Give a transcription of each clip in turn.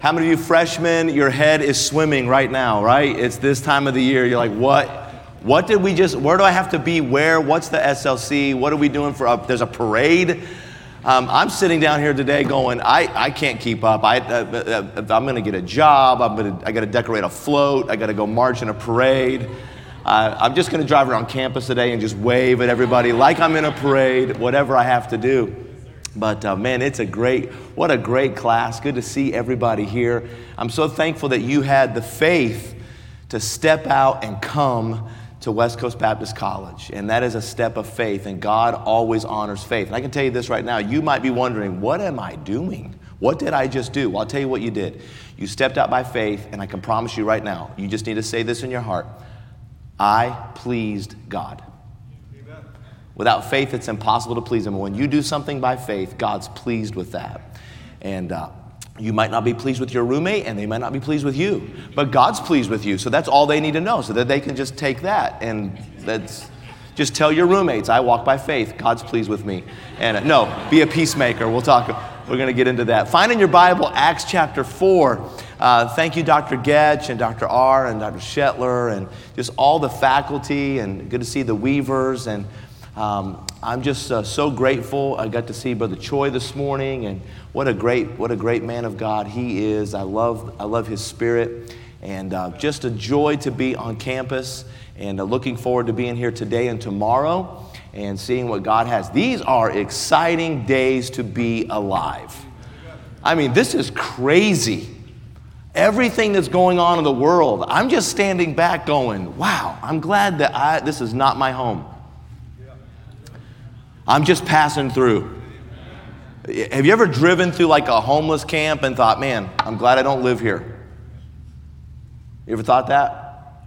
How many of you freshmen, your head is swimming right now, right? It's this time of the year. You're like, what? What did we just, where do I have to be? Where? What's the SLC? What are we doing for, a, there's a parade? Um, I'm sitting down here today going, I, I can't keep up. I, uh, uh, I'm going to get a job. I'm gonna, I got to decorate a float. I got to go march in a parade. Uh, I'm just going to drive around campus today and just wave at everybody like I'm in a parade, whatever I have to do. But uh, man, it's a great, what a great class. Good to see everybody here. I'm so thankful that you had the faith to step out and come to West Coast Baptist College. And that is a step of faith, and God always honors faith. And I can tell you this right now you might be wondering, what am I doing? What did I just do? Well, I'll tell you what you did. You stepped out by faith, and I can promise you right now, you just need to say this in your heart I pleased God. Without faith, it's impossible to please Him. When you do something by faith, God's pleased with that. And uh, you might not be pleased with your roommate, and they might not be pleased with you, but God's pleased with you. So that's all they need to know, so that they can just take that and that's. Just tell your roommates, I walk by faith. God's pleased with me. And uh, no, be a peacemaker. We'll talk. We're going to get into that. Find in your Bible Acts chapter 4. Uh, thank you, Dr. Goetsch and Dr. R and Dr. Shetler and just all the faculty. And good to see the Weavers. And um, I'm just uh, so grateful. I got to see Brother Choi this morning, and what a great, what a great man of God he is. I love, I love his spirit, and uh, just a joy to be on campus. And uh, looking forward to being here today and tomorrow, and seeing what God has. These are exciting days to be alive. I mean, this is crazy. Everything that's going on in the world, I'm just standing back going, wow, I'm glad that I, this is not my home. I'm just passing through. Have you ever driven through like a homeless camp and thought, man, I'm glad I don't live here? You ever thought that?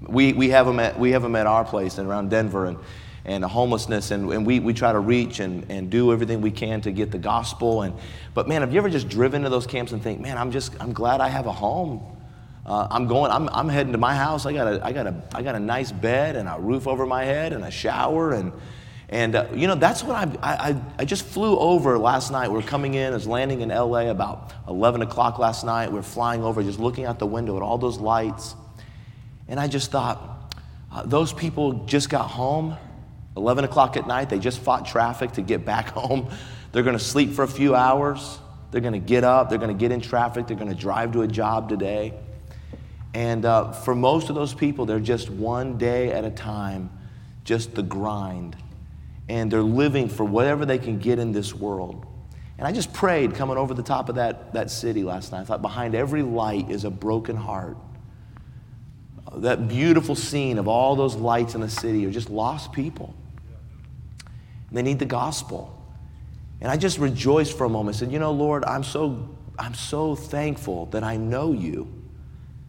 We, we, have, them at, we have them at our place and around Denver and, and homelessness, and, and we, we try to reach and, and do everything we can to get the gospel. And, but man, have you ever just driven to those camps and think, man, I'm just, I'm glad I have a home. Uh, I'm going, I'm, I'm heading to my house. I got, a, I, got a, I got a nice bed and a roof over my head and a shower and, and, uh, you know, that's what I, I, I just flew over last night. We are coming in, I was landing in LA about 11 o'clock last night. We are flying over, just looking out the window at all those lights. And I just thought, uh, those people just got home, 11 o'clock at night. They just fought traffic to get back home. They're going to sleep for a few hours. They're going to get up. They're going to get in traffic. They're going to drive to a job today. And uh, for most of those people, they're just one day at a time, just the grind and they're living for whatever they can get in this world. And I just prayed coming over the top of that, that city last night. I thought behind every light is a broken heart. That beautiful scene of all those lights in the city are just lost people. They need the gospel. And I just rejoiced for a moment. I said, You know, Lord, I'm so, I'm so thankful that I know you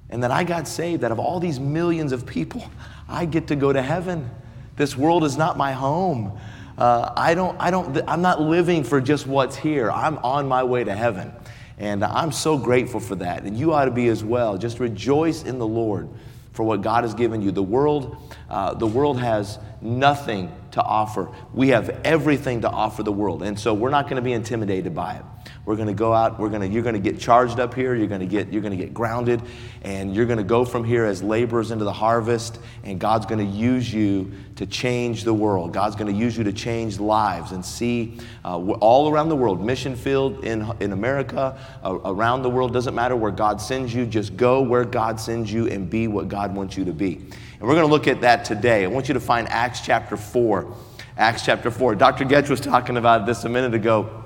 and that I got saved, that of all these millions of people, I get to go to heaven. This world is not my home. Uh, I don't, I don't, I'm not living for just what's here. I'm on my way to heaven. And I'm so grateful for that. And you ought to be as well. Just rejoice in the Lord for what God has given you. The world, uh, the world has nothing to offer. We have everything to offer the world. And so we're not going to be intimidated by it. We're going to go out, we're going to, you're going to get charged up here, you're going to get, you're going to get grounded, and you're going to go from here as laborers into the harvest, and God's going to use you to change the world. God's going to use you to change lives and see uh, all around the world, mission field in, in America, uh, around the world, doesn't matter where God sends you, just go where God sends you and be what God wants you to be. And we're going to look at that today. I want you to find Acts chapter 4. Acts chapter 4. Dr. Goetsch was talking about this a minute ago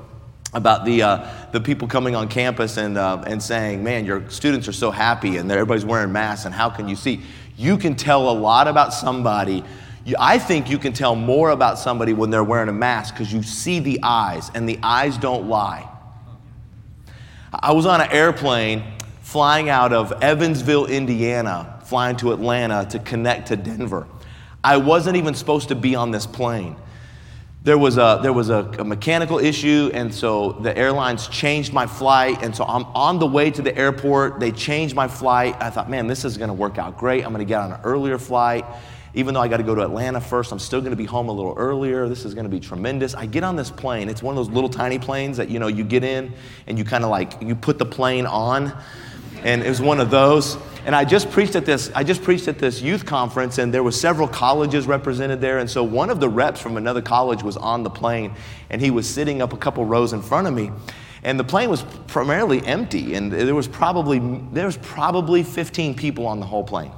about the, uh, the people coming on campus and, uh, and saying, man, your students are so happy and everybody's wearing masks, and how can you see? You can tell a lot about somebody. I think you can tell more about somebody when they're wearing a mask because you see the eyes, and the eyes don't lie. I was on an airplane flying out of Evansville, Indiana, flying to Atlanta to connect to Denver. I wasn't even supposed to be on this plane there was a there was a, a, mechanical issue and so the airlines changed my flight and so i'm on the way to the airport they changed my flight i thought man this is going to work out great i'm going to get on an earlier flight even though I got to go to Atlanta first, I'm still going to be home a little earlier. This is going to be tremendous. I get on this plane. It's one of those little tiny planes that, you know, you get in and you kind of like, you put the plane on. And it was one of those. And I just preached at this, I just preached at this youth conference and there were several colleges represented there. And so one of the reps from another college was on the plane and he was sitting up a couple rows in front of me. And the plane was primarily empty and there was probably, there was probably 15 people on the whole plane.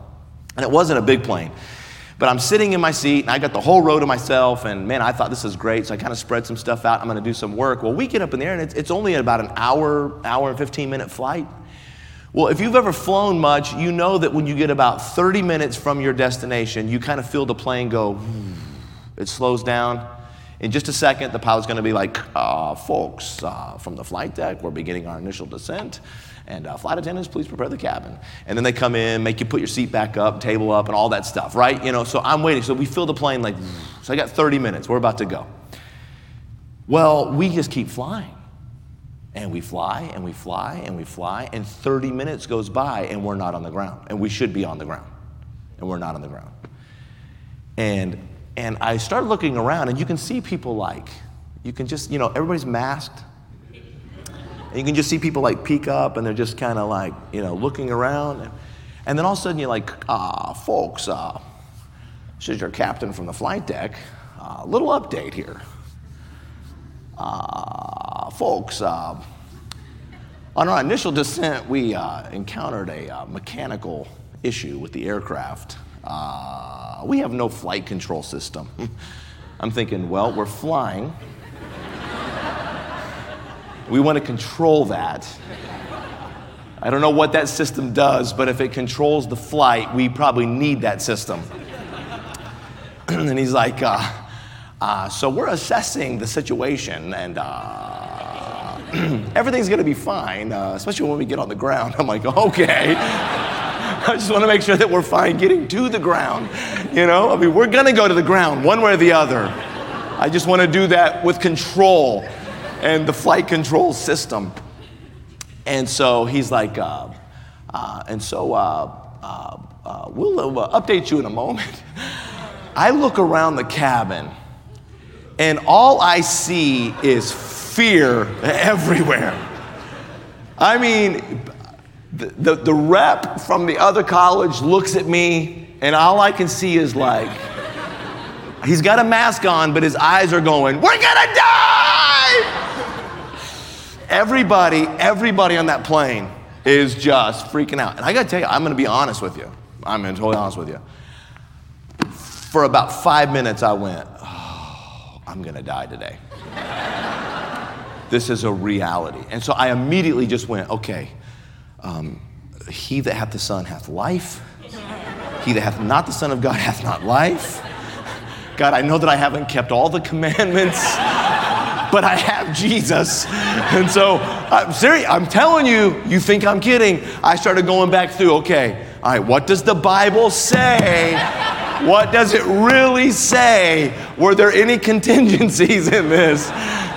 And it wasn't a big plane. But I'm sitting in my seat and I got the whole row to myself. And man, I thought this is great. So I kind of spread some stuff out. I'm going to do some work. Well, we get up in the air and it's, it's only about an hour, hour and 15 minute flight. Well, if you've ever flown much, you know that when you get about 30 minutes from your destination, you kind of feel the plane go, it slows down. In just a second, the pilot's going to be like, uh, folks, uh, from the flight deck, we're beginning our initial descent. And uh, flight attendants, please prepare the cabin. And then they come in, make you put your seat back up, table up, and all that stuff, right? You know, so I'm waiting. So we fill the plane like, so I got 30 minutes. We're about to go. Well, we just keep flying. And we fly and we fly and we fly, and 30 minutes goes by and we're not on the ground. And we should be on the ground. And we're not on the ground. And and I started looking around, and you can see people like, you can just, you know, everybody's masked. And you can just see people like peek up and they're just kind of like, you know, looking around. And then all of a sudden you're like, ah, folks, uh, this is your captain from the flight deck. A uh, little update here. Uh, folks, uh, on our initial descent, we uh, encountered a uh, mechanical issue with the aircraft. we have no flight control system. I'm thinking, well, we're flying. We want to control that. I don't know what that system does, but if it controls the flight, we probably need that system. and he's like, uh, uh, so we're assessing the situation, and uh, everything's going to be fine, uh, especially when we get on the ground. I'm like, okay. I just want to make sure that we're fine getting to the ground. You know, I mean, we're going to go to the ground one way or the other. I just want to do that with control and the flight control system. And so he's like, uh, uh, and so uh, uh, uh we'll update you in a moment. I look around the cabin, and all I see is fear everywhere. I mean, the, the, the rep from the other college looks at me, and all I can see is like, he's got a mask on, but his eyes are going, We're gonna die! Everybody, everybody on that plane is just freaking out. And I gotta tell you, I'm gonna be honest with you. I'm gonna totally honest with you. For about five minutes, I went, oh, I'm gonna die today. This is a reality. And so I immediately just went, okay, um, he that hath the Son hath life. He that hath not the Son of God hath not life. God, I know that I haven't kept all the commandments but I have Jesus. And so, I'm serious, I'm telling you, you think I'm kidding. I started going back through, okay, all right, what does the Bible say? What does it really say? Were there any contingencies in this?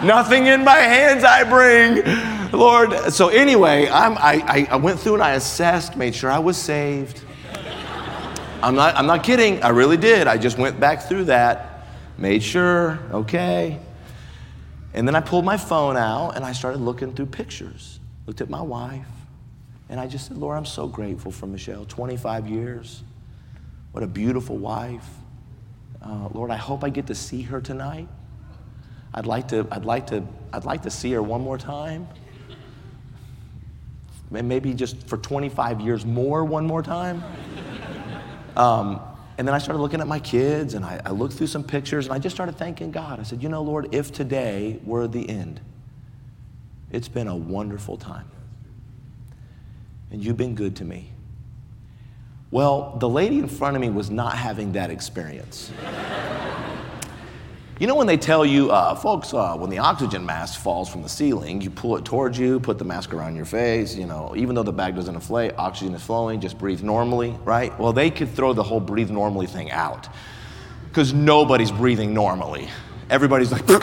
Nothing in my hands I bring. Lord, so anyway, I, I went through and I assessed, made sure I was saved. I'm not, I'm not kidding, I really did. I just went back through that, made sure, okay, and then I pulled my phone out and I started looking through pictures, looked at my wife, and I just said, Lord, I'm so grateful for Michelle. 25 years. What a beautiful wife. Uh, Lord, I hope I get to see her tonight. I'd like to, I'd like to, I'd like to see her one more time. And maybe just for 25 years more, one more time. Um, and then I started looking at my kids and I, I, looked through some pictures and I just started thanking God. I said, You know, Lord, if today were the end, it's been a wonderful time. And you've been good to me. Well, the lady in front of me was not having that experience. You know when they tell you, uh, folks, uh, when the oxygen mask falls from the ceiling, you pull it towards you, put the mask around your face, you know, even though the bag doesn't inflate, oxygen is flowing, just breathe normally, right? Well, they could throw the whole breathe normally thing out because nobody's breathing normally. Everybody's like, you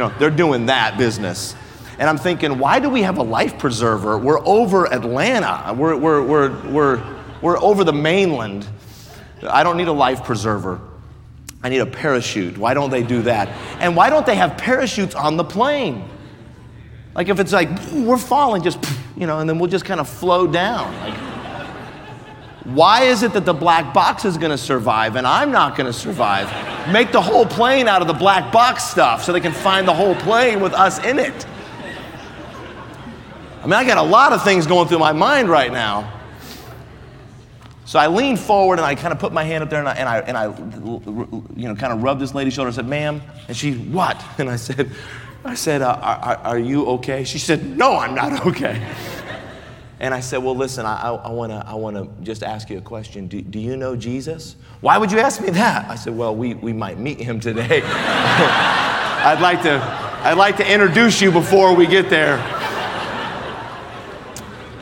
know, they're doing that business. And I'm thinking, why do we have a life preserver? We're over Atlanta, we're, we're, we're, we're, we're over the mainland I don't need a life preserver. I need a parachute. Why don't they do that? And why don't they have parachutes on the plane? Like if it's like, we're falling, just, you know, and then we'll just kind of flow down. Like, why is it that the black box is going to survive and I'm not going to survive? Make the whole plane out of the black box stuff so they can find the whole plane with us in it. I mean, I got a lot of things going through my mind right now. So I leaned forward and I kind of put my hand up there and I, and I, and I you know, kind of rubbed this lady's shoulder and said, ma'am. And she, what? And I said, I said, uh, are, are you okay? She said, no, I'm not okay. And I said, Well, listen, I, I, to I wanna just ask you a question. Do, do you know Jesus? Why would you ask me that? I said, Well, we, we might meet him today. I'd, like to, I'd like to introduce you before we get there.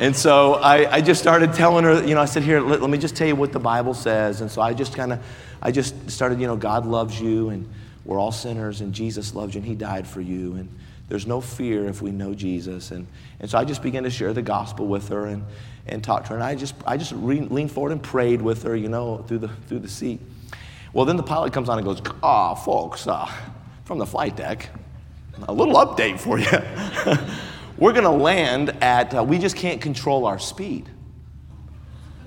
And so I, I just started telling her, you know, I said, Here, let, let me just tell you what the Bible says. And so I just kind of, I just started, you know, God loves you and we're all sinners and Jesus loves you and he died for you. And there's no fear if we know Jesus. And, and so I just began to share the gospel with her and, and talk to her. And I just, I just re- leaned forward and prayed with her, you know, through the, through the seat. Well, then the pilot comes on and goes, Ah, oh, folks, uh, from the flight deck, a little update for you. We're going to land at, uh, we just can't control our speed.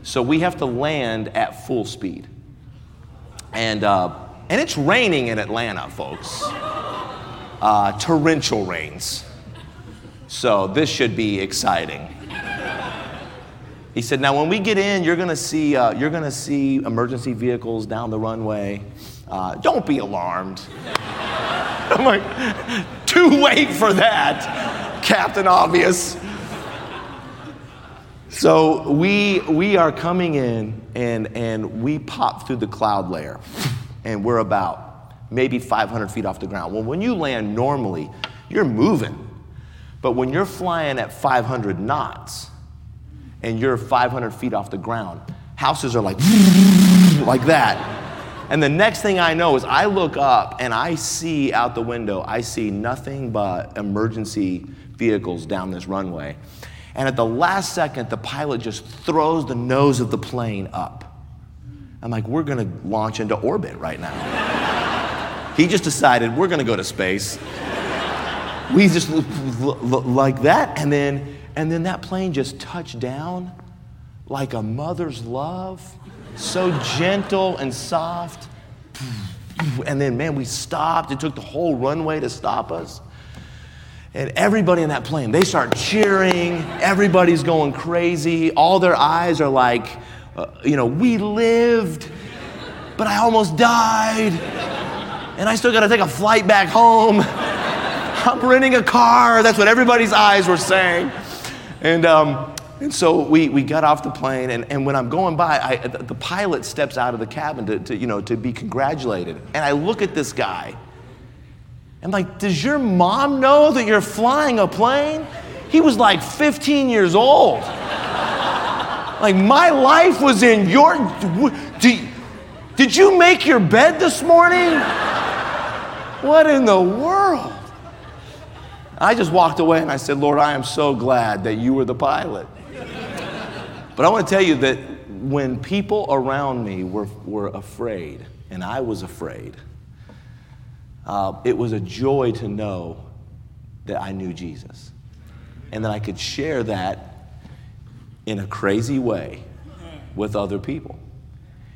So we have to land at full speed. And, uh, and it's raining in Atlanta, folks uh, torrential rains. So this should be exciting. He said, "Now, when we get in, you're going to see uh, you're going to see emergency vehicles down the runway. Uh, don't be alarmed." I'm like, "Too late for that, Captain Obvious." So we we are coming in, and and we pop through the cloud layer, and we're about maybe 500 feet off the ground. Well, when you land normally, you're moving. But when you're flying at 500 knots and you're 500 feet off the ground, houses are like, like that. And the next thing I know is I look up and I see out the window, I see nothing but emergency vehicles down this runway. And at the last second, the pilot just throws the nose of the plane up. I'm like, we're gonna launch into orbit right now. He just decided we're going to go to space. we just like that, and then and then that plane just touched down like a mother's love, so gentle and soft. And then, man, we stopped. It took the whole runway to stop us. And everybody in that plane, they start cheering. Everybody's going crazy. All their eyes are like, uh, you know, we lived, but I almost died and I still got to take a flight back home. I'm renting a car. That's what everybody's eyes were saying. And, um, and so we, we got off the plane, and, and when I'm going by, I, the pilot steps out of the cabin to, to, you know, to be congratulated. And I look at this guy. I'm like, does your mom know that you're flying a plane? He was like 15 years old. like, my life was in your. Did, did you make your bed this morning? What in the world? I just walked away and I said, Lord, I am so glad that you were the pilot. But I want to tell you that when people around me were, were afraid, and I was afraid, uh, it was a joy to know that I knew Jesus and that I could share that in a crazy way with other people.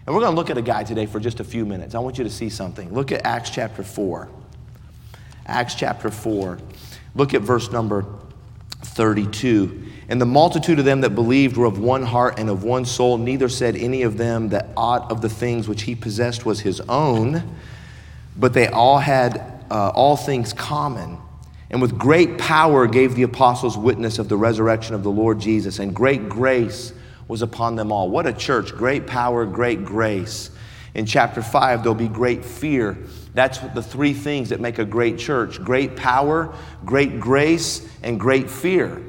And we're going to look at a guy today for just a few minutes. I want you to see something. Look at Acts chapter 4. Acts chapter 4. Look at verse number 32. And the multitude of them that believed were of one heart and of one soul. Neither said any of them that aught of the things which he possessed was his own, but they all had uh, all things common. And with great power gave the apostles witness of the resurrection of the Lord Jesus, and great grace was upon them all. What a church! Great power, great grace. In chapter 5, there'll be great fear that's the three things that make a great church great power, great grace, and great fear.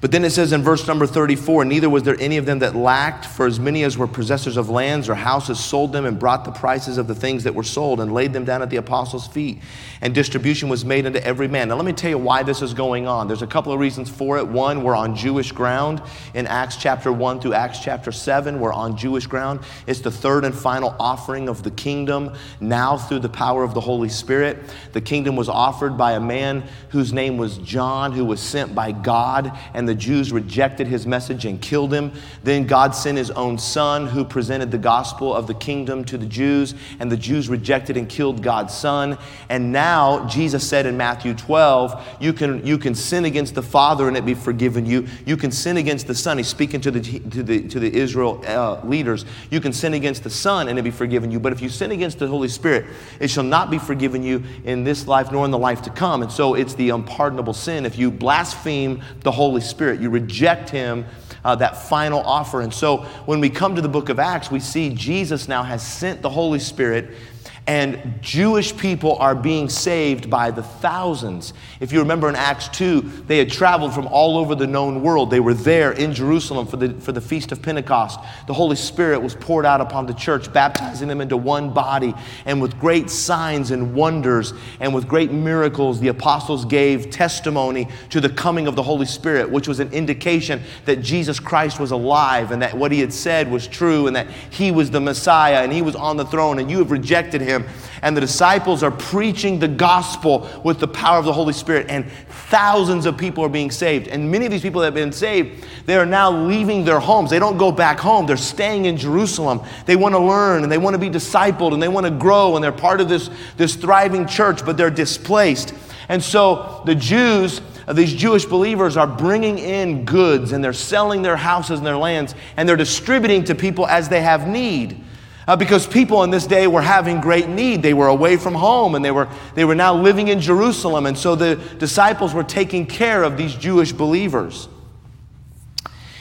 But then it says in verse number 34 Neither was there any of them that lacked, for as many as were possessors of lands or houses sold them and brought the prices of the things that were sold and laid them down at the apostles' feet. And distribution was made unto every man. Now, let me tell you why this is going on. There's a couple of reasons for it. One, we're on Jewish ground. In Acts chapter 1 through Acts chapter 7, we're on Jewish ground. It's the third and final offering of the kingdom, now through the power of the Holy Spirit. The kingdom was offered by a man whose name was John, who was sent by God. And and the Jews rejected his message and killed him. Then God sent his own son who presented the gospel of the kingdom to the Jews, and the Jews rejected and killed God's son. And now Jesus said in Matthew 12, you can, you can sin against the Father and it be forgiven you. You can sin against the Son. He's speaking to the, to the, to the Israel uh, leaders. You can sin against the Son and it be forgiven you. But if you sin against the Holy Spirit, it shall not be forgiven you in this life nor in the life to come. And so it's the unpardonable sin if you blaspheme the Holy Spirit. Spirit. You reject Him, uh, that final offer. And so when we come to the book of Acts, we see Jesus now has sent the Holy Spirit and Jewish people are being saved by the thousands. If you remember in Acts 2, they had traveled from all over the known world. They were there in Jerusalem for the, for the Feast of Pentecost. The Holy Spirit was poured out upon the church, baptizing them into one body. And with great signs and wonders and with great miracles, the apostles gave testimony to the coming of the Holy Spirit, which was an indication that Jesus Christ was alive and that what he had said was true and that he was the Messiah and he was on the throne and you have rejected him him. And the disciples are preaching the gospel with the power of the Holy Spirit, and thousands of people are being saved. And many of these people that have been saved, they are now leaving their homes. They don't go back home, they're staying in Jerusalem. They want to learn and they want to be discipled and they want to grow, and they're part of this, this thriving church, but they're displaced. And so the Jews, these Jewish believers are bringing in goods and they're selling their houses and their lands and they're distributing to people as they have need. Uh, because people in this day were having great need. They were away from home and they were, they were now living in Jerusalem. And so the disciples were taking care of these Jewish believers.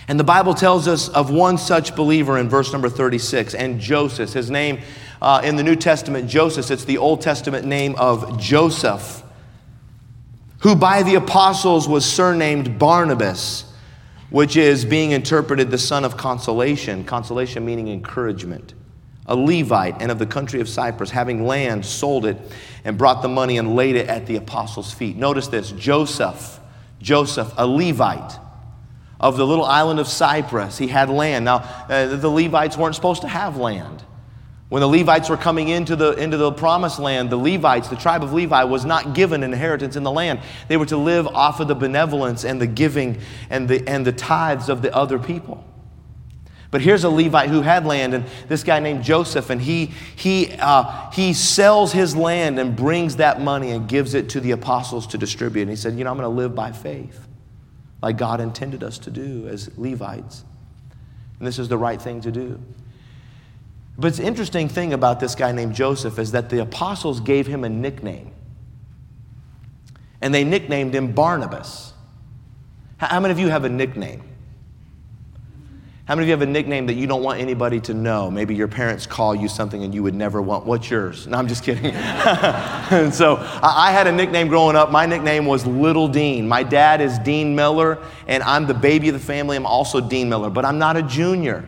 And the Bible tells us of one such believer in verse number 36, and Joseph. His name uh, in the New Testament, Joseph, it's the Old Testament name of Joseph, who by the apostles was surnamed Barnabas, which is being interpreted the son of consolation, consolation meaning encouragement a Levite and of the country of Cyprus, having land, sold it and brought the money and laid it at the apostles' feet. Notice this Joseph, Joseph, a Levite of the little island of Cyprus, he had land. Now, uh, the Levites weren't supposed to have land. When the Levites were coming into the, into the promised land, the Levites, the tribe of Levi, was not given an inheritance in the land. They were to live off of the benevolence and the giving and the, and the tithes of the other people. But here's a Levite who had land, and this guy named Joseph, and he, he, uh, he sells his land and brings that money and gives it to the apostles to distribute. And he said, You know, I'm going to live by faith, like God intended us to do as Levites. And this is the right thing to do. But the interesting thing about this guy named Joseph is that the apostles gave him a nickname. And they nicknamed him Barnabas. How many of you have a nickname? How many of you have a nickname that you don't want anybody to know? Maybe your parents call you something and you would never want. What's yours? No, I'm just kidding. and so I had a nickname growing up. My nickname was Little Dean. My dad is Dean Miller, and I'm the baby of the family. I'm also Dean Miller, but I'm not a junior.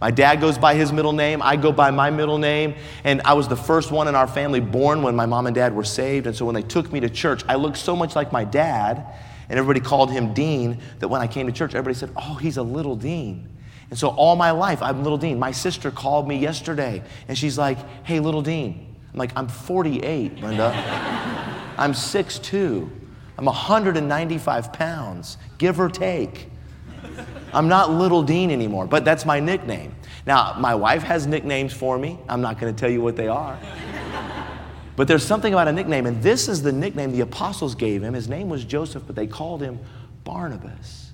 My dad goes by his middle name. I go by my middle name. And I was the first one in our family born when my mom and dad were saved. And so when they took me to church, I looked so much like my dad, and everybody called him Dean, that when I came to church, everybody said, Oh, he's a little Dean. And so all my life, I'm Little Dean. My sister called me yesterday and she's like, hey, Little Dean. I'm like, I'm 48, Linda. I'm 6'2. I'm 195 pounds, give or take. I'm not Little Dean anymore, but that's my nickname. Now, my wife has nicknames for me. I'm not going to tell you what they are. But there's something about a nickname, and this is the nickname the apostles gave him. His name was Joseph, but they called him Barnabas,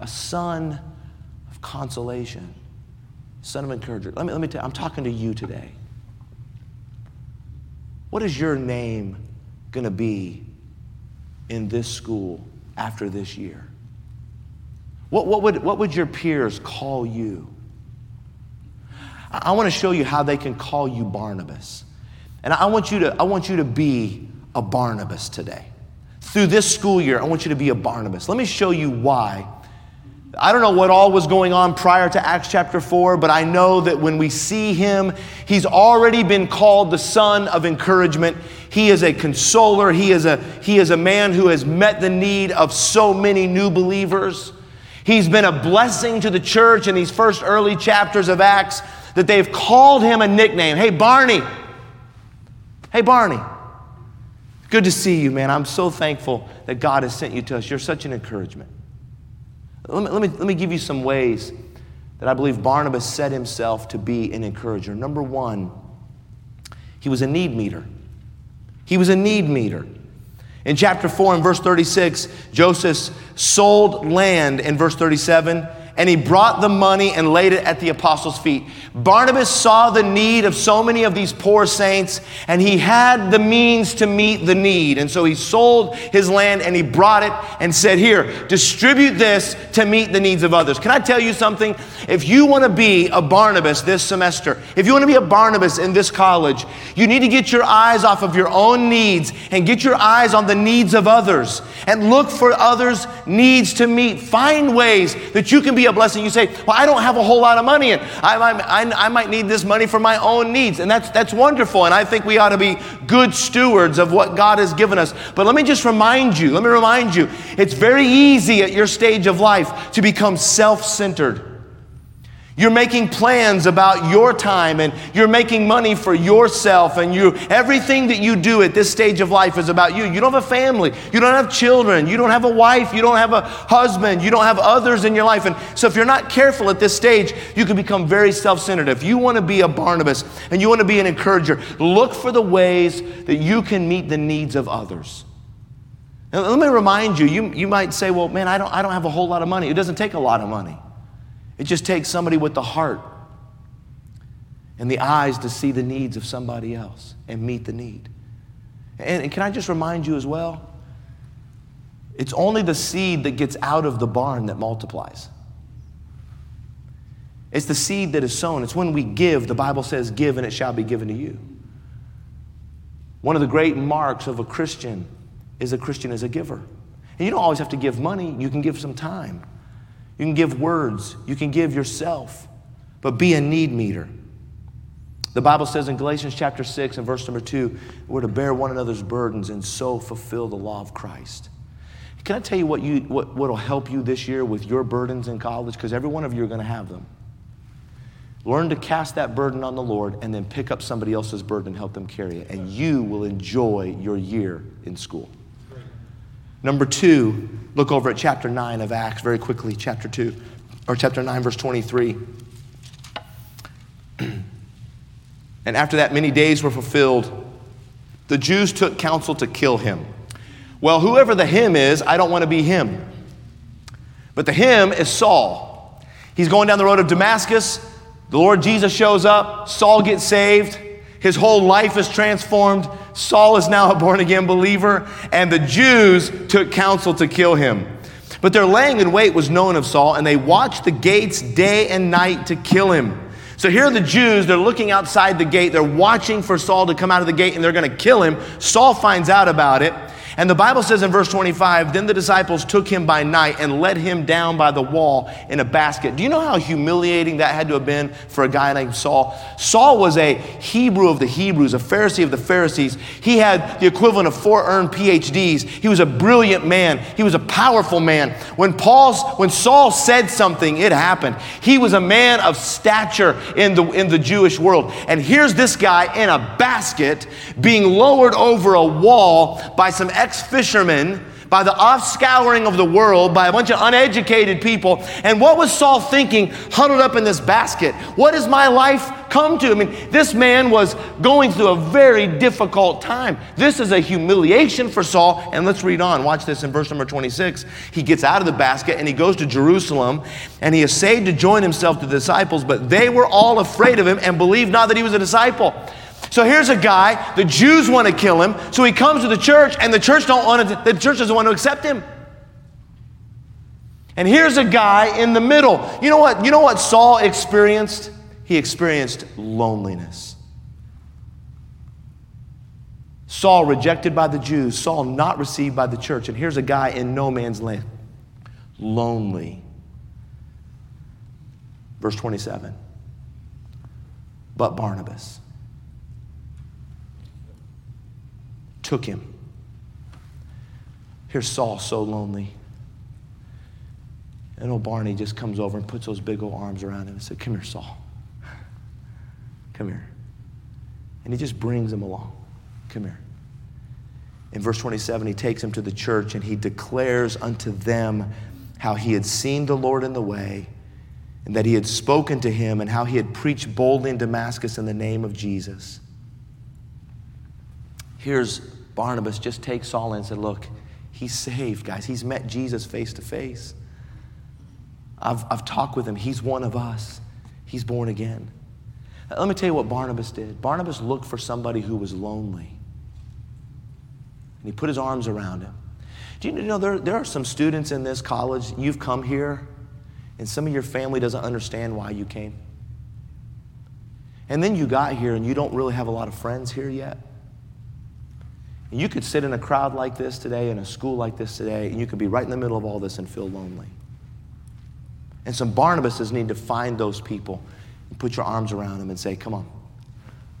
a son consolation, son of encouragement. Let me, let me tell you, I'm talking to you today. What is your name going to be in this school after this year? What, what, would, what would your peers call you? I, I want to show you how they can call you Barnabas. And I want you to, I want you to be a Barnabas today. through this school year, I want you to be a Barnabas. Let me show you why. I don't know what all was going on prior to Acts chapter 4, but I know that when we see him, he's already been called the son of encouragement. He is a consoler. He is a, he is a man who has met the need of so many new believers. He's been a blessing to the church in these first early chapters of Acts that they've called him a nickname. Hey, Barney. Hey, Barney. Good to see you, man. I'm so thankful that God has sent you to us. You're such an encouragement. Let me, let me, let me give you some ways that I believe Barnabas set himself to be an encourager. Number one, he was a need meter. He was a need meter. In chapter 4 and verse 36, Joseph sold land in verse 37 and he brought the money and laid it at the apostles' feet. Barnabas saw the need of so many of these poor saints, and he had the means to meet the need. And so he sold his land and he brought it and said, Here, distribute this to meet the needs of others. Can I tell you something? If you want to be a Barnabas this semester, if you want to be a Barnabas in this college, you need to get your eyes off of your own needs and get your eyes on the needs of others and look for others' needs to meet. Find ways that you can be a blessing. You say, Well, I don't have a whole lot of money, and I, I, I might need this money for my own needs. And that's, that's wonderful. And I think we ought to be good stewards of what God has given us. But let me just remind you, let me remind you, it's very easy at your stage of life to become self centered. You're making plans about your time and you're making money for yourself and you everything that you do at this stage of life is about you. You don't have a family, you don't have children, you don't have a wife, you don't have a husband, you don't have others in your life. And so if you're not careful at this stage, you can become very self-centered. If you want to be a Barnabas and you want to be an encourager, look for the ways that you can meet the needs of others. And let me remind you, you, you might say, well, man, I don't, I don't have a whole lot of money. It doesn't take a lot of money. It just takes somebody with the heart and the eyes to see the needs of somebody else and meet the need. And, and, can I just remind you as well? It's only the seed that gets out of the barn that multiplies. It's the seed that is sown. It's when we give, the Bible says, Give and it shall be given to you. One of the great marks of a Christian is a Christian is a giver. And you don't always have to give money, you can give some time. You can give words, you can give yourself, but be a need meter. The Bible says in Galatians chapter 6 and verse number 2, we're to bear one another's burdens and so fulfill the law of Christ. Can I tell you what you what will help you this year with your burdens in college? Because every one of you are going to have them. Learn to cast that burden on the Lord and then pick up somebody else's burden and help them carry it. And you will enjoy your year in school. Number two, look over at chapter 9 of Acts very quickly, chapter 2, or chapter 9, verse 23. and after that, many days were fulfilled. The Jews took counsel to kill him. Well, whoever the him is, I don't want to be him. But the him is Saul. He's going down the road of Damascus. The Lord Jesus shows up. Saul gets saved. His whole life is transformed. Saul is now a born again believer, and the Jews took counsel to kill him. But their laying in wait was known of Saul, and they watched the gates day and night to kill him. So here are the Jews, they're looking outside the gate, they're watching for Saul to come out of the gate, and they're going to kill him. Saul finds out about it. And the Bible says in verse 25, then the disciples took him by night and let him down by the wall in a basket. Do you know how humiliating that had to have been for a guy named Saul? Saul was a Hebrew of the Hebrews, a Pharisee of the Pharisees. He had the equivalent of four earned PhDs. He was a brilliant man. He was a powerful man. When Paul's, when Saul said something, it happened. He was a man of stature in the, in the Jewish world. And here's this guy in a basket being lowered over a wall by some ex fishermen, by the offscouring of the world, by a bunch of uneducated people. And what was Saul thinking, huddled up in this basket? What has my life come to? I mean, this man was going through a very difficult time. This is a humiliation for Saul. And let's read on. Watch this in verse number 26. He gets out of the basket and he goes to Jerusalem and he essayed to join himself to the disciples, but they were all afraid of him and believed not that he was a disciple. So here's a guy, the Jews want to kill him, so he comes to the church and the church don't want to, the church doesn't want to accept him. And here's a guy in the middle. You know what? You know what Saul experienced? He experienced loneliness. Saul rejected by the Jews, Saul not received by the church. And here's a guy in no man's land, lonely. Verse 27. But Barnabas took him. Here's Saul so lonely. And old Barney just comes over and puts those big old arms around him and said, Come here, Saul. Come here. And he just brings him along. Come here. In verse 27, he takes him to the church and he declares unto them how he had seen the Lord in the way and that he had spoken to him and how he had preached boldly in Damascus in the name of Jesus. Here's Barnabas just takes Saul and said, Look, he's saved, guys. He's met Jesus face to face. I've, I've talked with him. He's one of us. He's born again. Now, let me tell you what Barnabas did. Barnabas looked for somebody who was lonely. And he put his arms around him. Do you know there, there are some students in this college, you've come here, and some of your family doesn't understand why you came. And then you got here and you don't really have a lot of friends here yet. You could sit in a crowd like this today, in a school like this today, and you could be right in the middle of all this and feel lonely. And some Barnabases need to find those people and put your arms around them and say, Come on,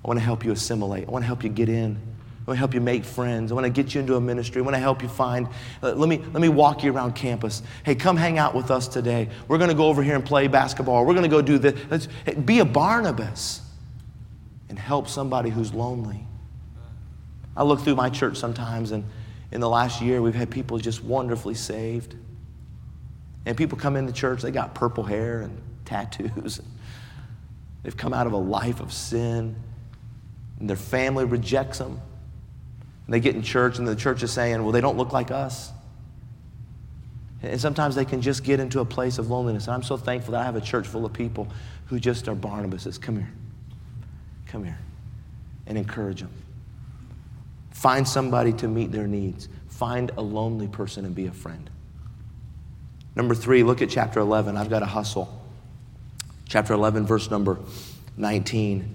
I want to help you assimilate. I want to help you get in. I want to help you make friends. I want to get you into a ministry. I want to help you find. Uh, let, me, let me walk you around campus. Hey, come hang out with us today. We're going to go over here and play basketball. We're going to go do this. Let's, hey, be a Barnabas and help somebody who's lonely. I look through my church sometimes, and in the last year, we've had people just wonderfully saved. And people come into church, they got purple hair and tattoos. and They've come out of a life of sin, and their family rejects them. And they get in church, and the church is saying, Well, they don't look like us. And sometimes they can just get into a place of loneliness. And I'm so thankful that I have a church full of people who just are Barnabases. Come here. Come here. And encourage them. Find somebody to meet their needs. Find a lonely person and be a friend. Number three, look at chapter 11. I've got to hustle. Chapter 11, verse number 19.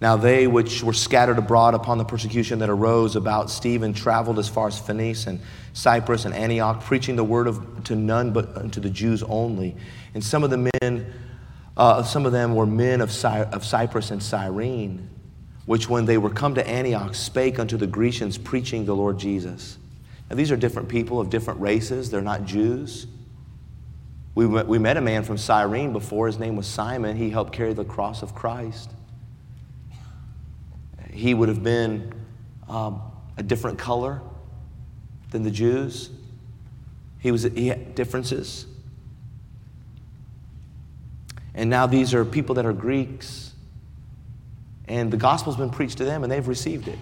Now they which were scattered abroad upon the persecution that arose about Stephen traveled as far as Phoenice and Cyprus and Antioch, preaching the word of, to none but unto the Jews only. And some of the men, uh, some of them were men of, Cy- of Cyprus and Cyrene, which when they were come to Antioch spake unto the Grecians, preaching the Lord Jesus. Now, these are different people of different races, they're not Jews. We, we met a man from Cyrene before. His name was Simon. He helped carry the cross of Christ. He would have been um, a different color than the Jews. He, was, he had differences. And now these are people that are Greeks. And the gospel's been preached to them and they've received it.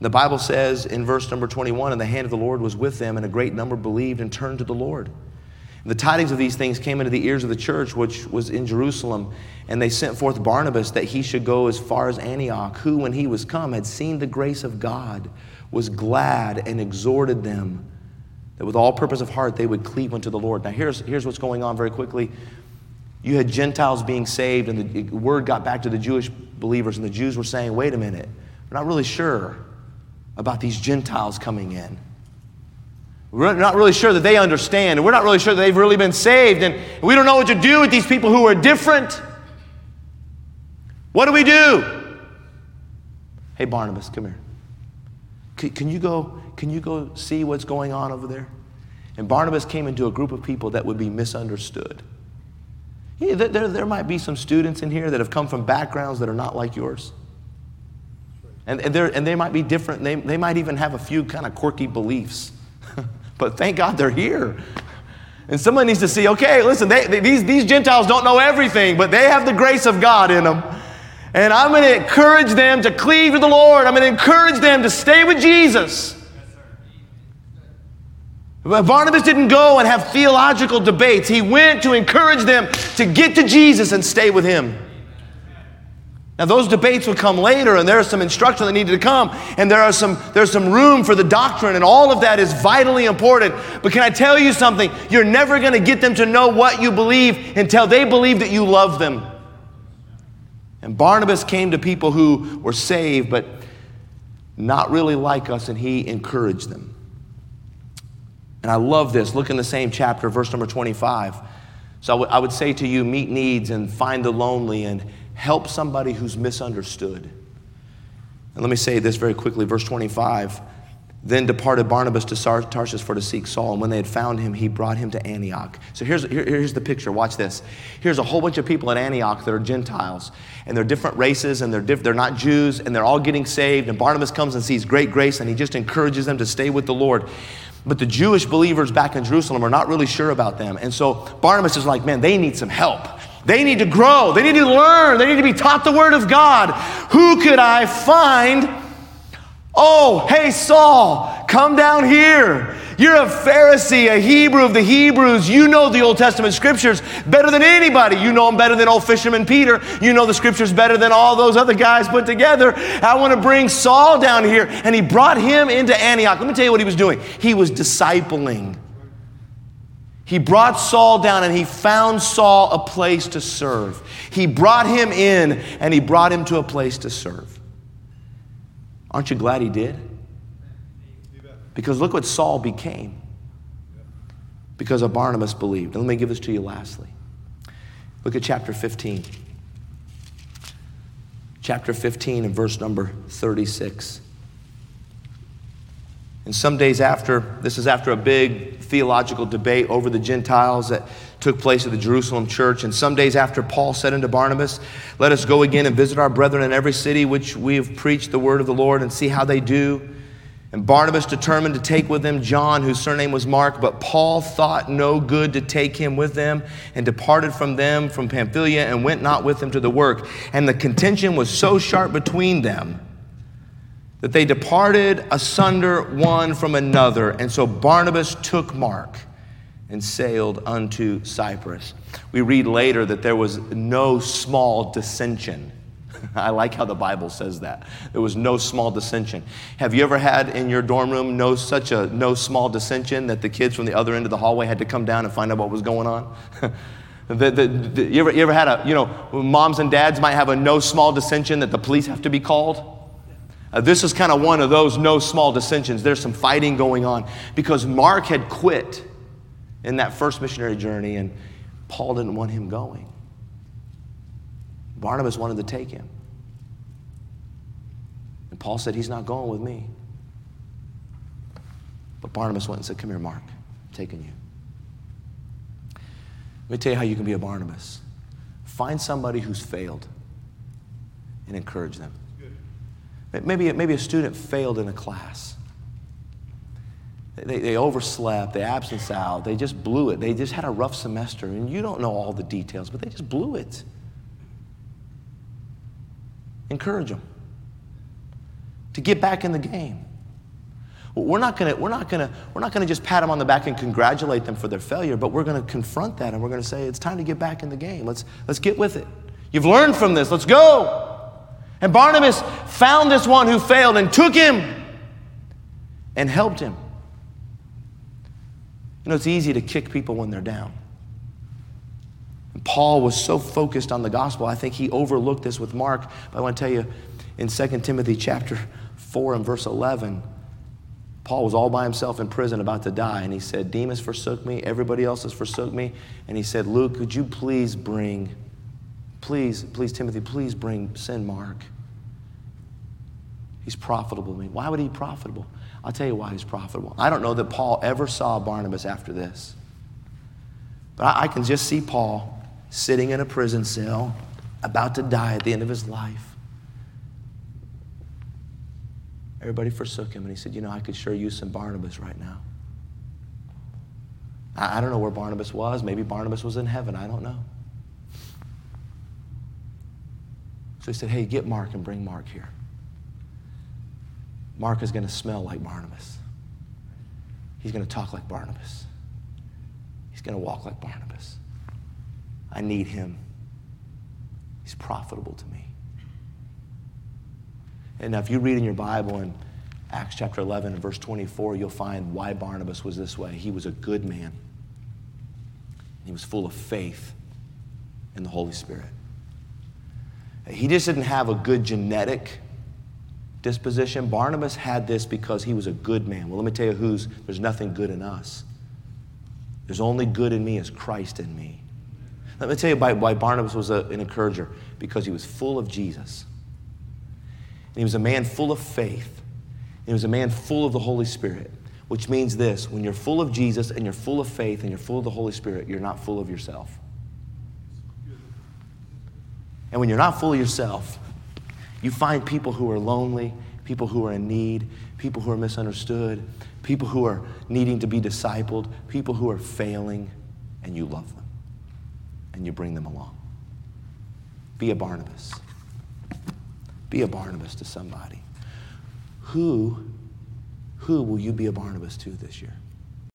The Bible says in verse number 21 and the hand of the Lord was with them, and a great number believed and turned to the Lord. The tidings of these things came into the ears of the church, which was in Jerusalem, and they sent forth Barnabas that he should go as far as Antioch, who, when he was come, had seen the grace of God, was glad and exhorted them that with all purpose of heart they would cleave unto the Lord. Now, here's, here's what's going on very quickly. You had Gentiles being saved, and the word got back to the Jewish believers, and the Jews were saying, wait a minute, we're not really sure about these Gentiles coming in. We're not really sure that they understand, and we're not really sure that they've really been saved, and we don't know what to do with these people who are different. What do we do? Hey, Barnabas, come here. Can, can, you go, can you go see what's going on over there? And Barnabas came into a group of people that would be misunderstood. There, there might be some students in here that have come from backgrounds that are not like yours. And, and, and they might be different. They, they might even have a few kind of quirky beliefs. but thank God they're here. And someone needs to see okay, listen, they, they, these, these Gentiles don't know everything, but they have the grace of God in them. And I'm going to encourage them to cleave to the Lord. I'm going to encourage them to stay with Jesus. Barnabas didn't go and have theological debates. He went to encourage them to get to Jesus and stay with him. Now those debates would come later, and there's some instruction that needed to come, and there are some there's some room for the doctrine, and all of that is vitally important. But can I tell you something? You're never going to get them to know what you believe until they believe that you love them. And Barnabas came to people who were saved, but not really like us, and he encouraged them. And I love this. Look in the same chapter, verse number 25. So I, w- I would say to you, meet needs and find the lonely and help somebody who's misunderstood. And let me say this very quickly, verse 25. Then departed Barnabas to Tarsus for to seek Saul. And when they had found him, he brought him to Antioch. So here's, here, here's the picture. Watch this. Here's a whole bunch of people in Antioch that are Gentiles. And they're different races and they're, diff- they're not Jews. And they're all getting saved. And Barnabas comes and sees great grace and he just encourages them to stay with the Lord. But the Jewish believers back in Jerusalem are not really sure about them. And so Barnabas is like, man, they need some help. They need to grow. They need to learn. They need to be taught the Word of God. Who could I find? Oh, hey, Saul, come down here. You're a Pharisee, a Hebrew of the Hebrews. You know the Old Testament scriptures better than anybody. You know them better than old fisherman Peter. You know the scriptures better than all those other guys put together. I want to bring Saul down here. And he brought him into Antioch. Let me tell you what he was doing. He was discipling. He brought Saul down and he found Saul a place to serve. He brought him in and he brought him to a place to serve. Aren't you glad he did? Because look what Saul became. Because of Barnabas believed. And let me give this to you lastly. Look at chapter 15. Chapter 15 and verse number 36. And some days after, this is after a big theological debate over the Gentiles that took place at the Jerusalem church. And some days after, Paul said unto Barnabas, Let us go again and visit our brethren in every city which we have preached the word of the Lord and see how they do. And Barnabas determined to take with them John, whose surname was Mark, but Paul thought no good to take him with them, and departed from them from Pamphylia, and went not with them to the work. And the contention was so sharp between them that they departed asunder one from another. And so Barnabas took Mark and sailed unto Cyprus. We read later that there was no small dissension. I like how the Bible says that. There was no small dissension. Have you ever had in your dorm room no such a no small dissension that the kids from the other end of the hallway had to come down and find out what was going on? the, the, the, you, ever, you ever had a, you know, moms and dads might have a no small dissension that the police have to be called? Uh, this is kind of one of those no small dissensions. There's some fighting going on because Mark had quit in that first missionary journey and Paul didn't want him going. Barnabas wanted to take him. And Paul said, He's not going with me. But Barnabas went and said, Come here, Mark, I'm taking you. Let me tell you how you can be a Barnabas. Find somebody who's failed and encourage them. Maybe, maybe a student failed in a class. They, they overslept, they absence out, they just blew it. They just had a rough semester, and you don't know all the details, but they just blew it. Encourage them to get back in the game. We're not gonna, we're not gonna, we're not gonna just pat them on the back and congratulate them for their failure, but we're gonna confront that and we're gonna say, it's time to get back in the game. Let's, let's get with it. You've learned from this, let's go. And Barnabas found this one who failed and took him and helped him. You know, it's easy to kick people when they're down. Paul was so focused on the gospel, I think he overlooked this with Mark. But I want to tell you, in 2 Timothy chapter 4 and verse 11, Paul was all by himself in prison about to die, and he said, Demas forsook me, everybody else has forsook me. And he said, Luke, could you please bring Please, please, Timothy, please bring, send Mark. He's profitable to me. Why would he be profitable? I'll tell you why he's profitable. I don't know that Paul ever saw Barnabas after this. But I, I can just see Paul sitting in a prison cell, about to die at the end of his life. Everybody forsook him, and he said, You know, I could sure use some Barnabas right now. I, don't know where Barnabas was. Maybe Barnabas was in heaven. I don't know. So he said, Hey, get Mark and bring Mark here. Mark is going to smell like Barnabas. He's going to talk like Barnabas. He's going to walk like Barnabas. I need him. He's profitable to me. And now, if you read in your Bible in Acts chapter 11 and verse 24, you'll find why Barnabas was this way. He was a good man, he was full of faith in the Holy Spirit. He just didn't have a good genetic disposition. Barnabas had this because he was a good man. Well, let me tell you who's, there's nothing good in us. There's only good in me is Christ in me. Let me tell you why, why Barnabas was a, an encourager because he was full of Jesus. And he was a man full of faith. And He was a man full of the Holy Spirit, which means this when you're full of Jesus and you're full of faith and you're full of the Holy Spirit, you're not full of yourself. And when you're not full of yourself, you find people who are lonely, people who are in need, people who are misunderstood, people who are needing to be discipled, people who are failing, and you love them and you bring them along. Be a Barnabas. Be a Barnabas to somebody. Who, who will you be a Barnabas to this year?